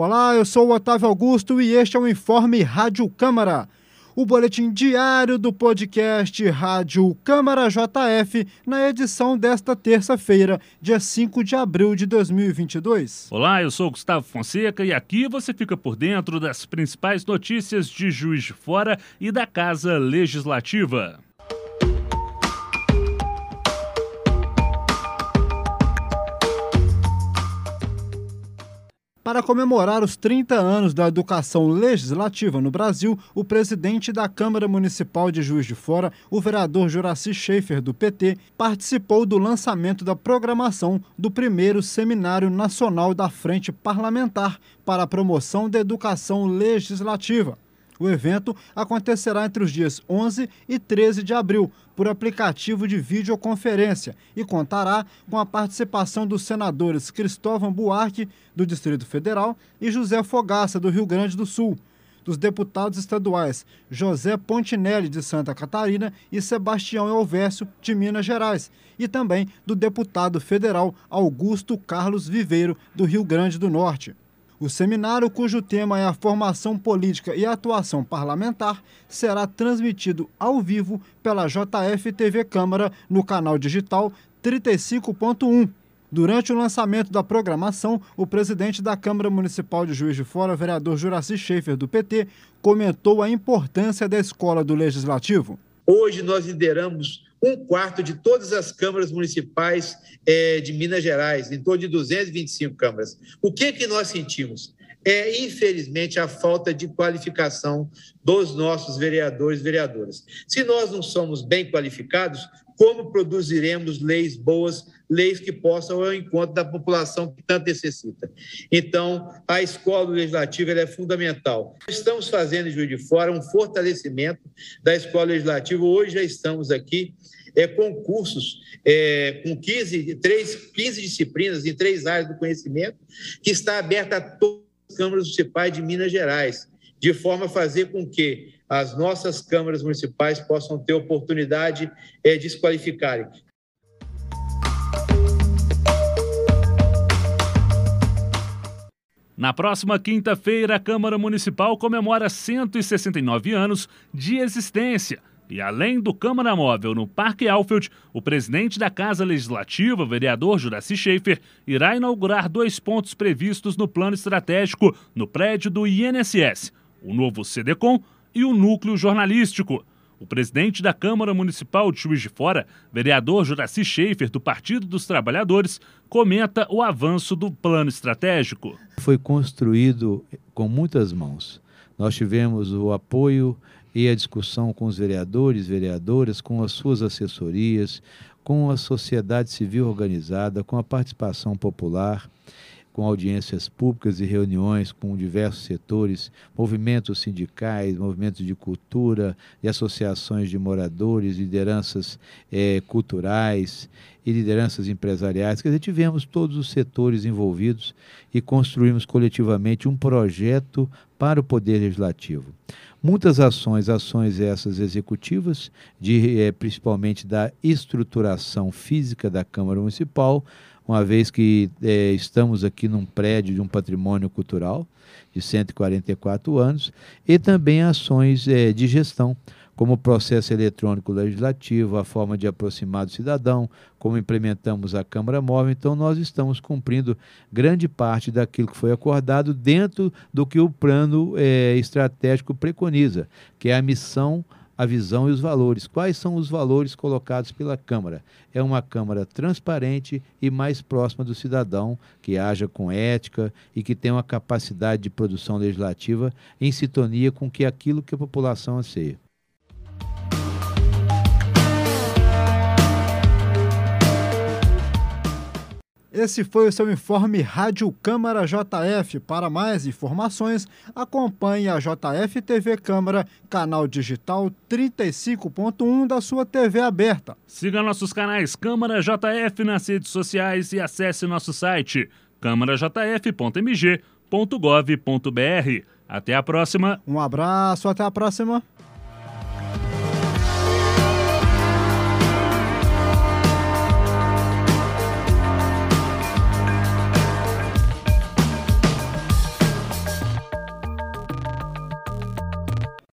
Olá, eu sou o Otávio Augusto e este é o Informe Rádio Câmara. O boletim diário do podcast Rádio Câmara JF, na edição desta terça-feira, dia 5 de abril de 2022. Olá, eu sou Gustavo Fonseca e aqui você fica por dentro das principais notícias de Juiz de Fora e da Casa Legislativa. Para comemorar os 30 anos da educação legislativa no Brasil, o presidente da Câmara Municipal de Juiz de Fora, o vereador Juraci Schaefer, do PT, participou do lançamento da programação do primeiro Seminário Nacional da Frente Parlamentar para a Promoção da Educação Legislativa. O evento acontecerá entre os dias 11 e 13 de abril, por aplicativo de videoconferência, e contará com a participação dos senadores Cristóvão Buarque, do Distrito Federal, e José Fogaça, do Rio Grande do Sul dos deputados estaduais José Pontinelli, de Santa Catarina, e Sebastião Elvésio, de Minas Gerais, e também do deputado federal Augusto Carlos Viveiro, do Rio Grande do Norte. O seminário, cujo tema é a formação política e atuação parlamentar, será transmitido ao vivo pela JF TV Câmara no canal digital 35.1. Durante o lançamento da programação, o presidente da Câmara Municipal de Juiz de Fora, vereador Juraci Schaefer, do PT, comentou a importância da escola do Legislativo. Hoje nós lideramos um quarto de todas as câmaras municipais é, de Minas Gerais, em torno de 225 câmaras. O que, que nós sentimos? É, infelizmente, a falta de qualificação dos nossos vereadores e vereadoras. Se nós não somos bem qualificados, como produziremos leis boas, leis que possam ir ao encontro da população que tanto necessita? Então, a escola legislativa é fundamental. Estamos fazendo Juiz de Fora um fortalecimento da escola legislativa. Hoje já estamos aqui é, concursos é, com 15, 3, 15 disciplinas em três áreas do conhecimento, que está aberta a todas as câmaras municipais de Minas Gerais, de forma a fazer com que as nossas câmaras municipais possam ter oportunidade é, de se qualificarem. Na próxima quinta-feira, a Câmara Municipal comemora 169 anos de existência. E além do Câmara Móvel no Parque Alfield, o presidente da Casa Legislativa, vereador Juraci Schaefer, irá inaugurar dois pontos previstos no plano estratégico no prédio do INSS: o novo CDCOM e o núcleo jornalístico. O presidente da Câmara Municipal de Juiz de Fora, vereador Juraci Schaefer, do Partido dos Trabalhadores, comenta o avanço do plano estratégico. Foi construído com muitas mãos. Nós tivemos o apoio e a discussão com os vereadores, vereadoras, com as suas assessorias, com a sociedade civil organizada, com a participação popular, com audiências públicas e reuniões com diversos setores, movimentos sindicais, movimentos de cultura e associações de moradores, lideranças eh, culturais e lideranças empresariais. Quer dizer, tivemos todos os setores envolvidos e construímos coletivamente um projeto para o Poder Legislativo. Muitas ações, ações essas executivas, de, é, principalmente da estruturação física da Câmara Municipal, uma vez que é, estamos aqui num prédio de um patrimônio cultural de 144 anos, e também ações é, de gestão, como o processo eletrônico legislativo, a forma de aproximar do cidadão, como implementamos a Câmara Móvel. Então, nós estamos cumprindo grande parte daquilo que foi acordado dentro do que o plano é, estratégico preconiza, que é a missão a visão e os valores. Quais são os valores colocados pela Câmara? É uma Câmara transparente e mais próxima do cidadão, que haja com ética e que tenha uma capacidade de produção legislativa em sintonia com que aquilo que a população anseia. Esse foi o seu informe Rádio Câmara JF. Para mais informações, acompanhe a JF TV Câmara, canal digital 35.1 da sua TV aberta. Siga nossos canais Câmara JF nas redes sociais e acesse nosso site câmarajf.mg.gov.br. Até a próxima. Um abraço, até a próxima.